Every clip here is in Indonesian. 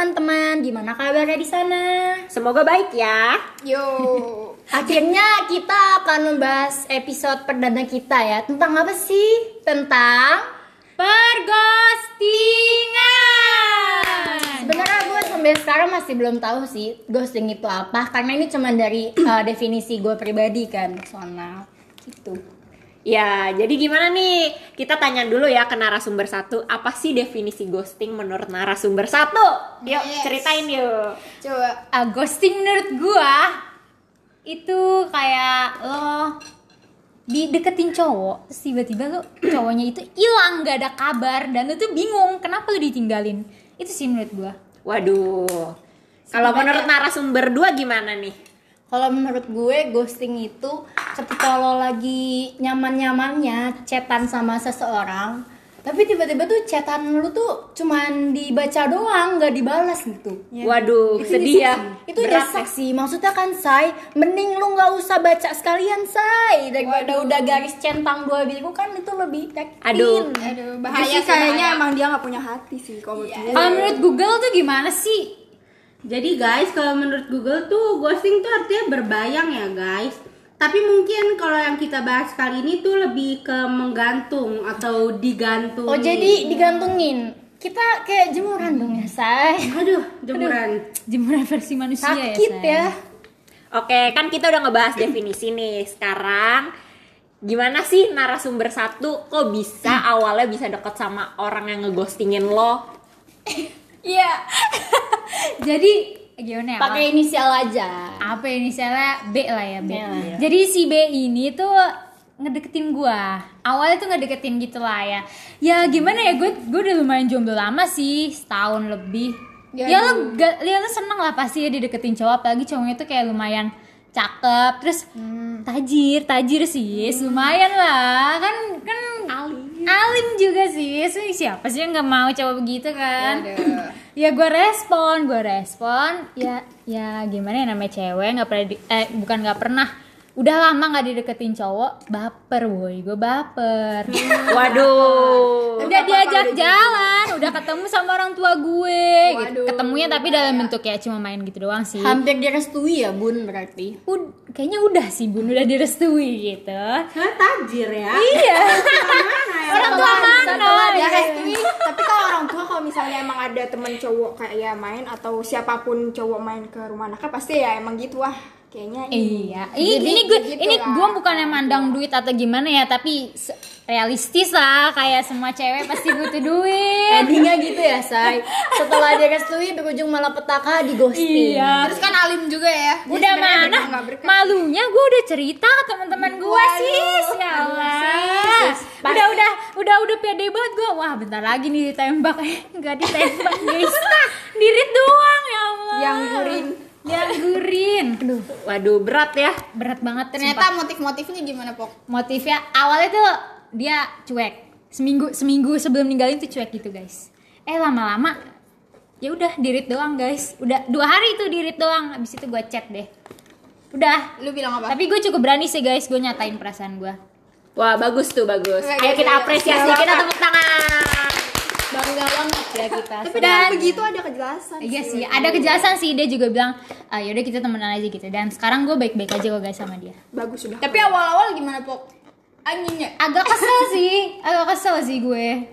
teman-teman, gimana kabarnya di sana? Semoga baik ya. Yo. Akhirnya kita akan membahas episode perdana kita ya. Tentang apa sih? Tentang perghostingan. Sebenarnya gue sampai sekarang masih belum tahu sih ghosting itu apa karena ini cuma dari uh, definisi gue pribadi kan soalnya gitu. Ya, jadi gimana nih? Kita tanya dulu ya ke narasumber satu. Apa sih definisi ghosting menurut narasumber satu? Yuk, Yes. ceritain yuk. Coba. Uh, ghosting menurut gue itu kayak lo dideketin cowok terus tiba-tiba lo cowoknya itu hilang gak ada kabar dan lo tuh bingung kenapa lo ditinggalin itu sih menurut gue Waduh. Kalau menurut narasumber dua gimana nih? Kalau menurut gue ghosting itu ketika lo lagi nyaman-nyamannya chatan sama seseorang, tapi tiba-tiba tuh chatan lu tuh cuman dibaca doang, nggak dibalas gitu. Waduh, Itu sedih ya. Itu Berat nyesek sih. Maksudnya kan, Say, mending lu nggak usah baca sekalian, Say. Daripada udah garis centang dua biru kan itu lebih. Aduh. Aduh, Bahaya sih kayaknya bahaya. emang dia nggak punya hati sih kalau menurut gue. Kalau menurut Google tuh gimana sih? Jadi guys, kalau menurut Google tuh ghosting tuh artinya berbayang ya guys. Tapi mungkin kalau yang kita bahas kali ini tuh lebih ke menggantung atau digantung. Oh, jadi digantungin. Kita kayak jemuran dong ya, Say. Aduh, jemuran. Jemuran versi manusia Sakit ya, Say. ya. Oke, kan kita udah ngebahas definisi nih. Sekarang gimana sih narasumber satu kok bisa awalnya bisa deket sama orang yang ngeghostingin lo? Iya. Jadi gimana ya? Pakai inisial aja. apa inisialnya B lah ya B. Iya. Jadi si B ini tuh ngedeketin gua. Awalnya tuh ngedeketin gitu lah ya. Ya gimana ya gue gue udah lumayan jomblo lama sih, setahun lebih. Ya, Ya, lo ga, ya lo seneng lah pasti ya dideketin cowok apalagi cowoknya tuh kayak lumayan cakep. Terus Hmm. tajir tajir sih. Lumayan lah. Kan kan Alim. alim juga sih. Siapa sih yang nggak mau cowok begitu kan? Aduh. ya gue respon gue respon. Ya ya gimana ya namanya cewek nggak pernah di- eh bukan nggak pernah udah lama nggak dideketin cowok baper woi gue baper Waduh. udah diajak jalan udah ketemu sama orang tua gue gitu. Ketemunya tapi dalam bentuk ya cuma main gitu doang sih Hampir direstui ya, Bun, berarti. Ud- kayaknya udah sih bun udah direstui gitu Karena tajir ya. iya orang tua mana? dia Iya. restui tapi kalau orang tua kalau misalnya emang ada temen cowok kayak ya main atau siapa pun cowok main ke rumah anaknya pasti ya emang gitu wah kayaknya ini Iya, ini, ini gue gitu ini lah. gue bukannya mandang duit atau gimana ya, tapi realistis lah kayak semua cewek pasti butuh duit. Endingnya gitu ya, Say. Setelah direstui berujung malah petaka di ghosting. Iya. Terus kan alim juga ya. Udah mana? Malunya gue udah cerita ke teman-teman gue sis, ya Allah. Udah udah udah udah pede banget gue. Wah bentar lagi nih ditembak, eh nggak ditembak guys. Dirit doang ya Allah. yang gurin Yang gurin. Aduh, Waduh, berat ya. berat banget Ternyata motif-motifnya gimana, Pok? motifnya awalnya tuh dia cuek seminggu seminggu sebelum ninggalin tuh cuek gitu guys eh lama-lama ya udah dirit doang guys udah dua hari tuh dirit doang abis itu gue chat deh udah Lu bilang apa? tapi gue cukup berani sih guys gue nyatain perasaan gue Wah, bagus tuh, bagus. Ayo kita apresiasi, kita tepuk tangan. Bangga banget ya kita. tapi Dan- begitu ada kejelasan iya sih ada kejelasan sih dia juga bilang ah, yaudah kita temenan aja gitu dan sekarang gue baik-baik aja kok guys sama dia bagus sudah Tapi awal-awal gimana, Pok? Anjingnya. agak kesel sih agak kesel sih gue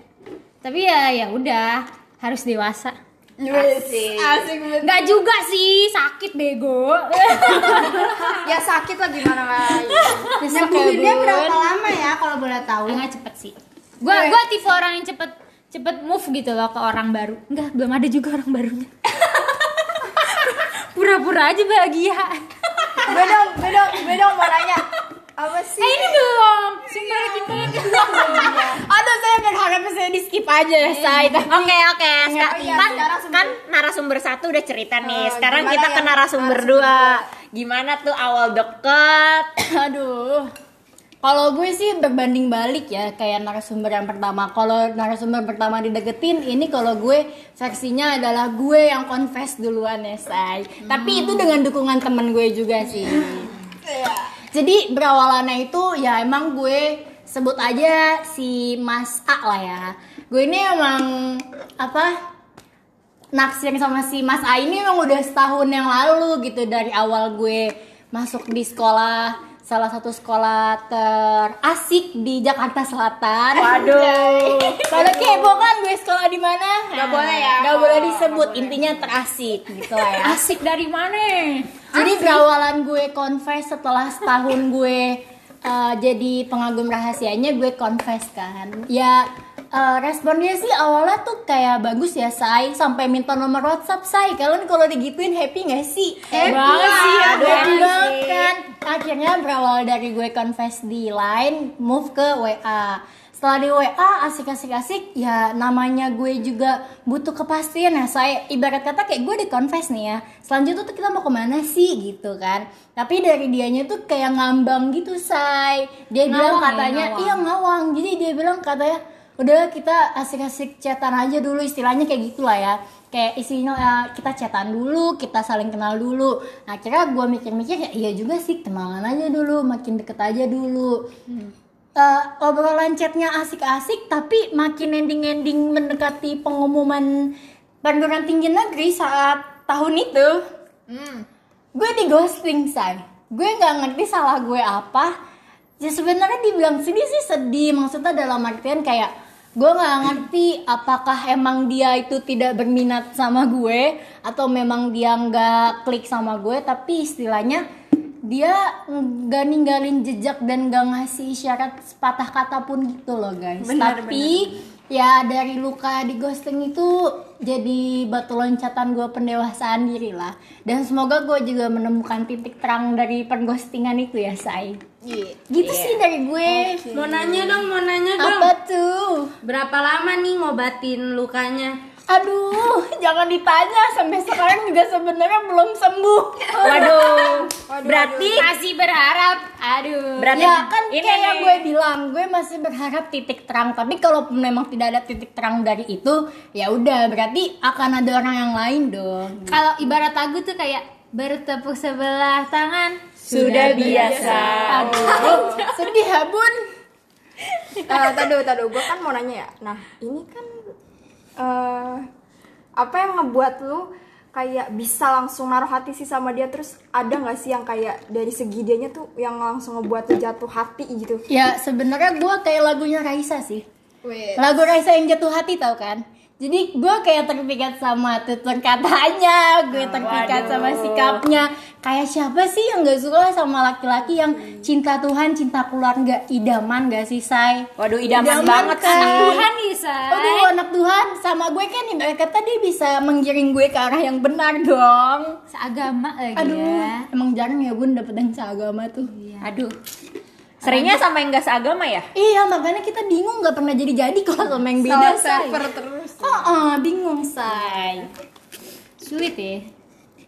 tapi ya ya udah harus dewasa Asik. Asik banget. Nggak juga sih, sakit bego. ya sakit lah gimana lagi Nyembuhinnya berapa lama ya kalau boleh tahu? Enggak cepet sih. Gua gua tipe orang yang cepet cepet move gitu loh ke orang baru. Enggak, belum ada juga orang barunya. Pura-pura aja bahagia. gue dong gue dong gue dong mau nanya apa sih Eh ini belum. Sumpah kita yang kedua belum. Aduh, saya berharap saya di skip aja ya, Say. Oke oke, Oh iya, kan narasumber. kan narasumber satu udah cerita nih. Oh, Sekarang kita ke narasumber narasumber dua. Gimana tuh awal deket? Aduh. Kalau gue sih berbanding balik ya kayak narasumber yang pertama. Kalau narasumber pertama dideketin, ini kalau gue versinya adalah gue yang confess duluan ya, say. Tapi itu dengan dukungan temen gue juga sih. Jadi berawalannya itu ya emang gue sebut aja si Mas A lah ya. Gue ini emang apa? naksir sama si Mas A ini memang udah setahun yang lalu gitu dari awal gue masuk di sekolah salah satu sekolah terasik di Jakarta Selatan. Waduh. Kalau kepo kan gue sekolah di mana? Nggak boleh ya. Gak boleh disebut. Intinya terasik gitu lah ya. Asik dari mana? Jadi berawalan gue confess setelah setahun gue uh, jadi pengagum rahasianya gue confess kan. Ya uh, responnya sih awalnya tuh kayak bagus ya say sampai minta nomor WhatsApp say. Kalian kalau digituin happy gak sih? Happy banget sih, happy banget kan. Akhirnya berawal dari gue confess di line, move ke WA. Setelah di WA asik-asik-asik ya namanya gue juga butuh kepastian ya saya ibarat kata kayak gue di confess nih ya selanjutnya tuh kita mau ke mana sih gitu kan tapi dari dianya tuh kayak ngambang gitu say dia bilang Ngawang ya, katanya ngawang. iya ngawang jadi dia bilang katanya udah kita asik-asik chatan aja dulu istilahnya kayak gitulah ya. Kayak isinya ya, kita chatan dulu kita saling kenal dulu. Nah kira gue mikir-mikir ya iya juga sih kenalan aja dulu makin deket aja dulu. Eh, obrolan chatnya asik-asik tapi makin ending-ending mendekati pengumuman perguruan tinggi negeri saat tahun itu gue di ghosting say. Gue nggak ngerti salah gue apa. Ya sebenarnya dibilang sedih sih sedih. Maksudnya dalam artian kayak gue nggak ngerti apakah emang dia itu tidak berminat sama gue atau memang dia nggak klik sama gue tapi istilahnya dia nggak ninggalin jejak dan nggak ngasih isyarat sepatah kata pun gitu loh guys. Tapi ya dari luka di ghosting itu jadi batu loncatan gue pendewasaan diri lah. Dan semoga gue juga menemukan titik terang dari perghostingan itu ya say gitu sih dari gue. Mau nanya dong, mau nanya dong. apa tuh? Berapa lama nih ngobatin lukanya? Aduh jangan ditanya sampai sekarang juga sebenarnya belum sembuh Waduh. Berarti Masih berharap. Aduh. berarti ya kan ini kayak gue bilang gue masih berharap titik terang tapi kalau memang tidak ada titik terang dari itu ya udah berarti akan ada orang yang lain dong Kalau ibarat lagu tuh kayak bertepuk sebelah tangan sudah biasa. aduh sedih ya bun Eh, tadu tadu gue kan mau nanya ya nah ini kan eh apa yang ngebuat lu kayak bisa langsung naruh hati sih sama dia? Terus ada nggak sih yang kayak dari segi dianya tuh yang langsung ngebuat lu jatuh hati gitu? Ya sebenarnya gue kayak lagunya Raisa sih. Lagu Raisa yang jatuh hati tau kan jadi gue kayak terpikat sama tutur katanya gue terpikat sama sikapnya kayak siapa sih yang gak suka sama laki-laki yang cinta Tuhan cinta keluarga idaman gak sih say Waduh, idaman banget kan? sih. Tuhan bisa. Aduh anak Tuhan sama gue kan ibarat kata dia bisa menggiring gue ke arah yang benar dong Seagama lagi Aduh ya. emang jarang ya bun dapet yang seagama tuh Aduh. Seringnya sampai enggak seagama ya? Iya makanya kita bingung nggak pernah jadi-jadi kalau sama yang beda say terus Oh, oh, bingung say? Sulit ya.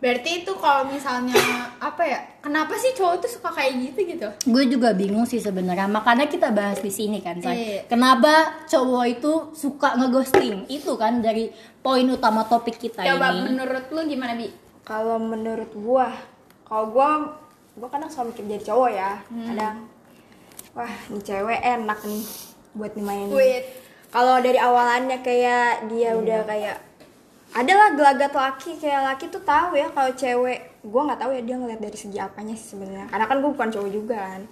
berarti itu kalau misalnya apa ya kenapa sih cowok tuh suka kayak gitu gitu? Gue juga bingung sih sebenarnya. Makanya kita bahas di sini kan say. Iya. Kenapa cowok itu suka ngeghosting? Itu kan dari poin utama topik kita coba ini. menurut lu gimana bi? Kalau menurut gua kalau gua gua kadang suka mikir jadi cowok ya kadang wah ini cewek enak nih buat dimainin kalau dari awalannya kayak dia udah kayak adalah gelagat laki kayak laki tuh tahu ya kalau cewek gua nggak tahu ya dia ngeliat dari segi apanya sih sebenarnya karena kan gua bukan cowok juga kan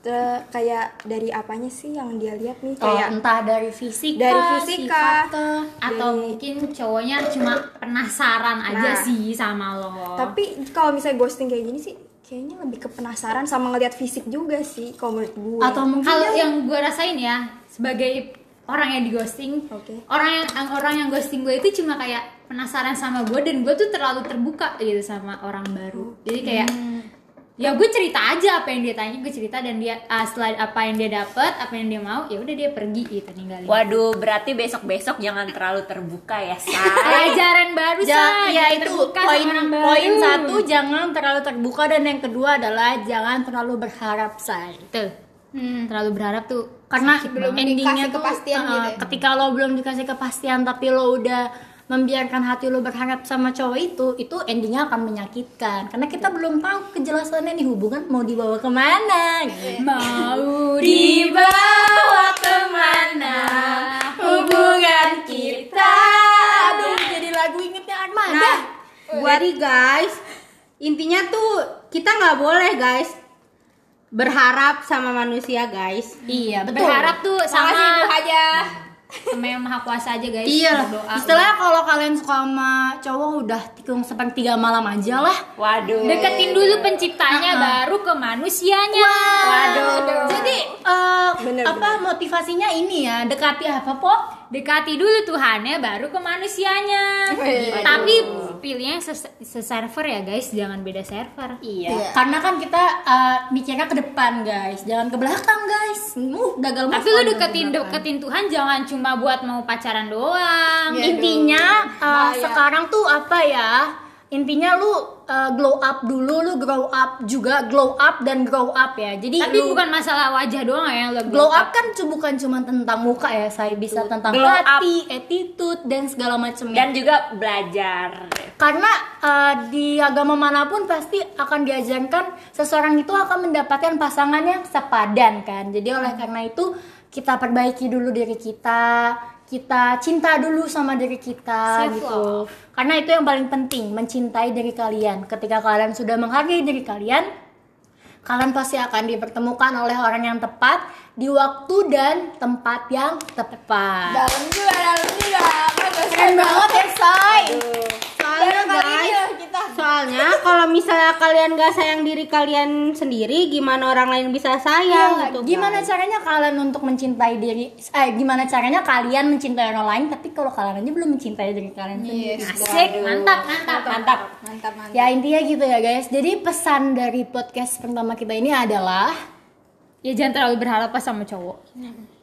Terus kayak dari apanya sih yang dia lihat nih Oh, kayak entah dari fisik Dari kah, fisik sifat kah? kah. Atau mungkin cowoknya cuma penasaran aja Nah. sih sama lo. Tapi kalau misalnya ghosting kayak gini sih kayaknya lebih ke penasaran sama ngeliat fisik juga sih kalau menurut gue. Atau mungkin kalau yang gue rasain ya sebagai orang yang di ghosting, Oke. orang yang orang yang ghosting gue itu cuma kayak penasaran sama gue dan gue tuh terlalu terbuka gitu sama orang baru. Jadi kayak ya gue cerita aja apa yang dia tanya gue cerita dan dia ah, setelah apa yang dia dapat apa yang dia mau ya udah dia pergi gitu ninggalin. Waduh, berarti besok-besok jangan terlalu terbuka ya, Say. Pelajaran baru Ja- say, ya jangan itu terbuka poin poin satu jangan terlalu terbuka dan yang kedua adalah jangan terlalu berharap say Tuh. Hmm, terlalu berharap tuh karena Belum endingnya tuh kepastian uh, gitu ya? ketika lo belum dikasih kepastian tapi lo udah membiarkan hati lo berharap sama cowok itu itu endingnya akan menyakitkan. Karena kita belum tahu kejelasannya nih hubungan mau dibawa ke mana gitu. mau dibawa ke mana? Hubungan kita. Aduh jadi lagu inget Jadi guys, intinya tuh kita nggak boleh guys berharap sama manusia guys. Iya, betul. Berharap tuh sama Makasih Bu Haja. sama yang maha kuasa aja guys. Iya, Berdoa. istilahnya kalau kalian suka sama cowok udah tikung sepertiga malam aja lah. Waduh. Deketin dulu penciptanya baru ke manusianya. Waduh. Jadi eh, Bener, apa motivasinya ini ya dekati apa po? Dekati dulu Tuhannya baru ke manusianya. Tapi pilihnya ses- se-server ya guys, jangan beda server. Iya. Karena kan kita eh, mikirnya ke depan guys, jangan ke belakang guys. Uh, gagal Tapi lu deketin deketin Tuhan jangan cuma buat mau pacaran doang. Intinya eh, sekarang tuh apa ya? Intinya lu eh, glow up dulu, lu grow up juga, glow up dan grow up ya. Jadi Tapi lu- bukan masalah wajah doang ya lo glow up kan cu- bukan cuma tentang muka ya, saya bisa tentang Glow up. hati, attitude dan segala macamnya. Dan juga belajar. karena uh, di agama mana pun pasti akan diajarkan seseorang itu akan mendapatkan pasangan yang sepadan kan jadi oleh karena itu kita perbaiki dulu diri kita kita cinta dulu sama diri kita Self gitu. karena itu yang paling penting mencintai diri kalian. Ketika kalian sudah menghargai diri kalian kalian pasti akan dipertemukan oleh orang yang tepat di waktu dan tempat yang tepat. Dalam juga, dalam juga. Keren banget ya say guys, soalnya kalau misalnya kalian gak sayang diri kalian sendiri, gimana orang lain bisa sayang Iya, gitu? gimana guys? caranya kalian untuk mencintai diri eh gimana caranya kalian mencintai orang lain tapi kalau kalian aja belum mencintai diri kalian sendiri Asik, mantap, mantap, mantap. Mantap, mantap. ya intinya gitu ya guys jadi pesan dari podcast pertama kita ini adalah Ya jangan terlalu berharap pas sama cowok.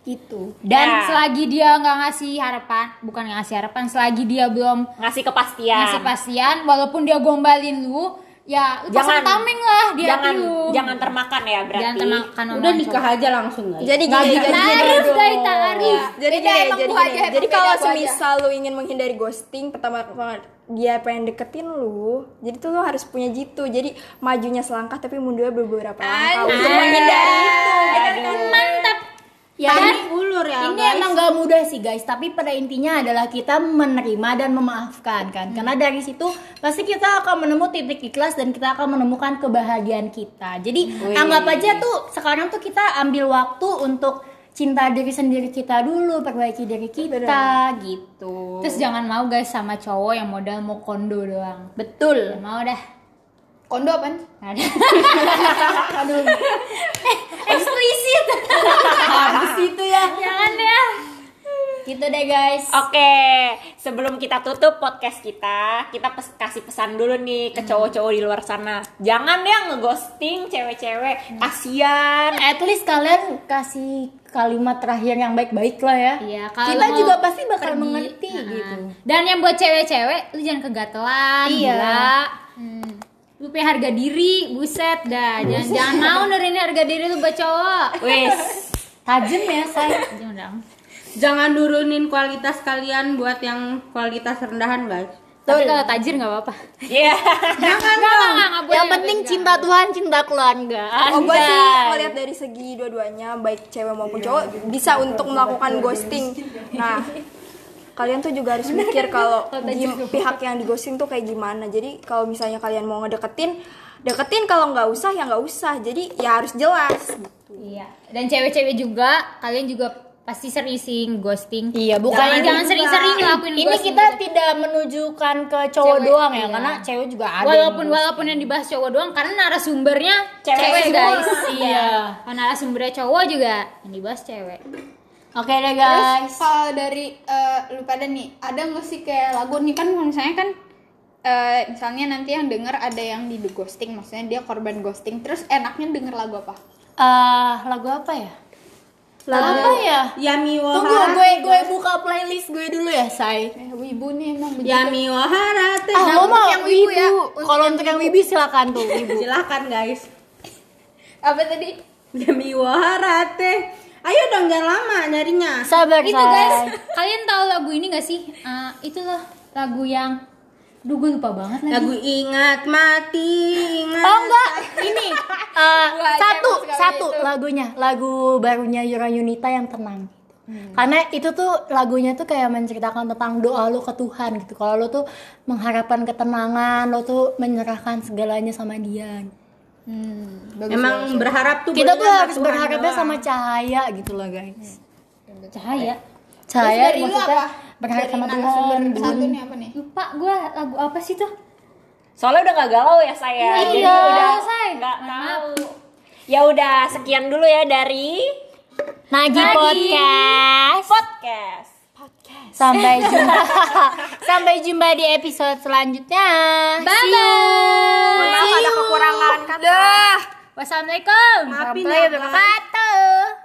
Gitu Dan Ya. selagi dia nggak ngasih harapan, bukan ngasih harapan, selagi dia belum Ngasih kepastian. ngasih pastian, walaupun dia gombalin lu, ya lu pasang tameng lah di jangan, lu. Jangan termakan ya berarti. Jangan termakan Udah nikah aja langsung guys. Jadi gini, jadi gini. Tarif tarif. Jadi gini, emang jadi. Haja, Jadi emang kalau semisal lu ingin menghindari ghosting, pertama dia pengen deketin lu, jadi tuh lu harus punya jitu. Jadi majunya selangkah tapi mundurnya beberapa langkah untuk menghindari itu. Mantap. Ya Tarik ini ulur ya ini guys. emang gak mudah sih guys tapi pada intinya adalah kita menerima dan memaafkan kan karena dari situ pasti kita akan menemukan titik ikhlas dan kita akan menemukan kebahagiaan kita jadi anggap aja tuh sekarang tuh kita ambil waktu untuk cinta diri sendiri kita dulu perbaiki diri kita gitu Terus jangan mau guys sama cowok yang modal mau kondo doang. betul Jangan mau dah. Kondo apa? Ada. Aduh. Eksplisit. habis itu ya Jangan ya. gitu deh guys Oke, sebelum kita tutup podcast kita, kita pes- kasih pesan dulu nih ke cowok-cowok di luar sana. Jangan ya ngeghosting cewek-cewek, kasihan. at least kalian kasih kalimat terakhir yang baik-baik lah ya Iya, kalau kita juga pasti bakal pergi, mengerti nah. gitu Dan yang buat cewek-cewek, lu jangan kegatelan, Iya. Hmm. Lu punya harga diri, buset dah. Jangan, jangan mau nurunin harga diri lu buat cowok. Wis. tajem ya saya Jangan dong. Jangan turunin kualitas kalian buat yang kualitas rendahan guys. Tapi kalau tajir nggak apa-apa. Iya. Jangan dong. yang penting cinta Tuhan cinta keluarga Oh gue sih ngeliat dari segi dua-duanya baik cewek maupun cowok bisa untuk melakukan ghosting. Nah kalian tuh juga harus mikir kalau pihak yang di ghosting tuh kayak gimana. Jadi kalau misalnya kalian mau ngedeketin, deketin kalau nggak usah ya nggak usah. Jadi ya harus jelas. Iya. Dan cewek-cewek juga, kalian juga pasti sering sih ghosting. Iya, bukan Jangan, jangan sering-sering ngelakuin ini ghosting kita gitu. tidak menunjukkan ke cowok Cewek, doang ya iya. karena cewek juga ada Walaupun yang- walaupun yang dibahas cowok doang karena narasumbernya Cewek cewek, guys. Iya. Kalau narasumbernya cowok juga yang dibahas cewek. Oke deh Terus guys kalau dari eh, lu pada nih, ada nggak sih kayak lagu nih kan misalnya kan eh, misalnya nanti yang denger ada yang di ghosting, maksudnya dia korban ghosting, terus enaknya denger lagu apa? Eh, lagu apa ya lagu apa ya Yami tunggu Wahara. gue gue buka playlist gue dulu ya say Eh, wibu nih emang begitu. Yami Wahara ah lo mau yang wibu ya, wibu kalau untuk yang wibu silakan tuh wibu Silakan guys. Apa tadi? Yami Wahara teh. Ayo dong jangan lama nyarinya. sabar Itu say guys, kalian tahu lagu ini gak sih? Eh, itu loh lagu yang Duh gue lupa banget lagi. Lagu ingat mati ingat. Oh enggak, ini uh, satu satu itu. lagunya, lagu barunya Yura Yunita yang tenang. Karena itu tuh lagunya tuh kayak menceritakan tentang doa lu ke Tuhan gitu. Kalau lu tuh mengharapkan ketenangan, lu tuh menyerahkan segalanya sama Dia. Hmm, bagus, Emang bagus. berharap tuh Kita tuh harus berharapnya doang. sama cahaya gitu loh guys. Cahaya. Cahaya dari lu maksudnya apa? berharap Dari sama Tuhan. Satu nih apa nih? Lupa gue lagu apa sih tuh? Soalnya udah gak galau ya saya. Iya, Jadi iya, udah say. nggak tahu. Ya udah sekian dulu ya dari Nagi Podcast. podcast. Sampai jumpa. Sampai jumpa di episode selanjutnya. Bye Mohon maaf ada kekurangan kata. Wassalamualaikum Maafin warahmatullahi ya, wabarakatuh.